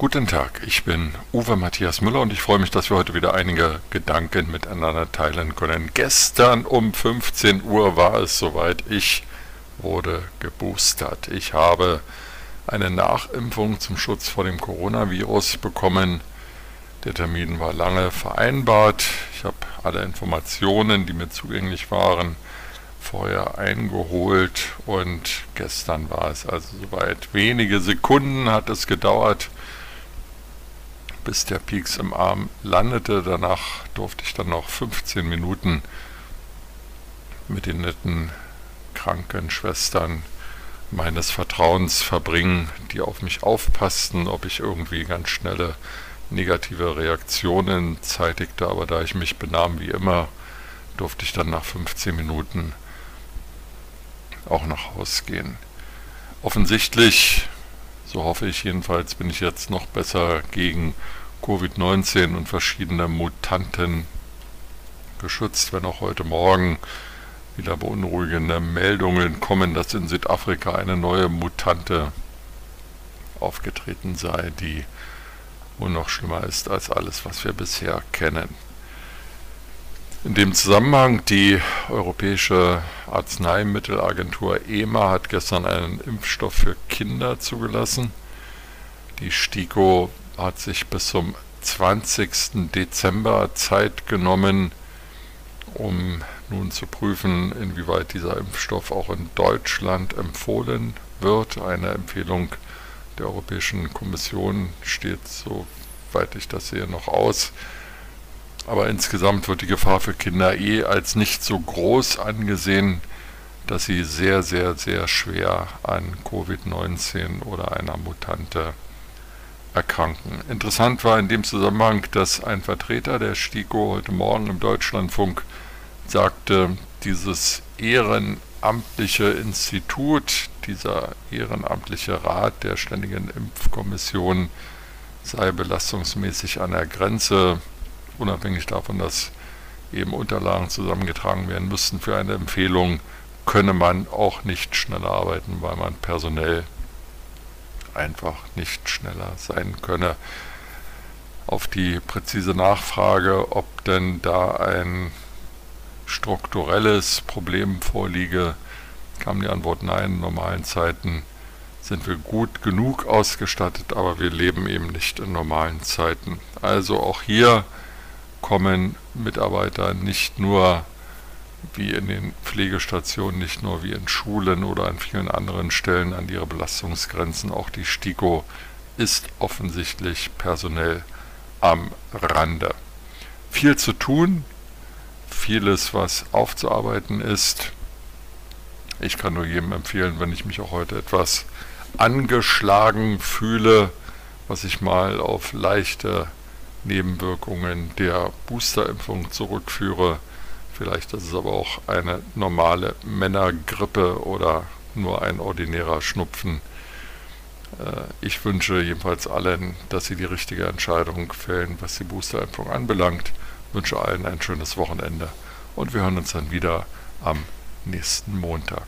Guten Tag, ich bin Uwe Matthias Müller und ich freue mich, dass wir heute wieder einige Gedanken miteinander teilen können. Gestern um 15 Uhr war es soweit, ich wurde geboostert. Ich habe eine Nachimpfung zum Schutz vor dem Coronavirus bekommen. Der Termin war lange vereinbart. Ich habe alle Informationen, die mir zugänglich waren, vorher eingeholt und gestern war es also soweit. Wenige Sekunden hat es gedauert, bis der Pieks im Arm landete. Danach durfte ich dann noch 15 Minuten mit den netten Krankenschwestern meines Vertrauens verbringen, die auf mich aufpassten, ob ich irgendwie ganz schnelle negative Reaktionen zeitigte, aber da ich mich benahm wie immer, durfte ich dann nach 15 Minuten auch nach Haus gehen. Offensichtlich, so hoffe ich jedenfalls, bin ich jetzt noch besser gegen Covid-19 und verschiedene Mutanten geschützt, wenn auch heute Morgen wieder beunruhigende Meldungen kommen, dass in Südafrika eine neue Mutante aufgetreten sei, die wohl noch schlimmer ist als alles, was wir bisher kennen. In dem Zusammenhang, die Europäische Arzneimittelagentur EMA hat gestern einen Impfstoff für Kinder zugelassen. Die STIKO hat sich bis zum 20. Dezember Zeit genommen, um nun zu prüfen, inwieweit dieser Impfstoff auch in Deutschland empfohlen wird. Eine Empfehlung der Europäischen Kommission steht, soweit ich das sehe, noch aus. Aber insgesamt wird die Gefahr für Kinder eh als nicht so groß angesehen, dass sie sehr, sehr, sehr schwer an Covid-19 oder einer Mutante erkranken. Interessant war in dem Zusammenhang, dass ein Vertreter der STIKO heute Morgen im Deutschlandfunk sagte, dieses ehrenamtliche Institut, dieser ehrenamtliche Rat der Ständigen Impfkommission sei belastungsmäßig an der Grenze, unabhängig davon, dass eben Unterlagen zusammengetragen werden müssten für eine Empfehlung, könne man auch nicht schneller arbeiten, weil man personell einfach nicht schneller sein könne. Auf die präzise Nachfrage, ob denn da ein strukturelles Problem vorliege, kam die Antwort nein. In normalen Zeiten sind wir gut genug ausgestattet, aber wir leben eben nicht in normalen Zeiten. Also auch hier kommen Mitarbeiter nicht nur wie in den Pflegestationen, nicht nur wie in Schulen oder an vielen anderen Stellen an ihre Belastungsgrenzen. Auch die STIKO ist offensichtlich personell am Rande. Viel zu tun, vieles, was aufzuarbeiten ist. Ich kann nur jedem empfehlen, wenn ich mich auch heute etwas angeschlagen fühle, was ich mal auf leichte Nebenwirkungen der Boosterimpfung zurückführe, Vielleicht ist es aber auch eine normale Männergrippe oder nur ein ordinärer Schnupfen. Äh, ich wünsche jedenfalls allen, dass sie die richtige Entscheidung fällen, was die Boosterimpfung anbelangt. Ich wünsche allen ein schönes Wochenende und wir hören uns dann wieder am nächsten Montag.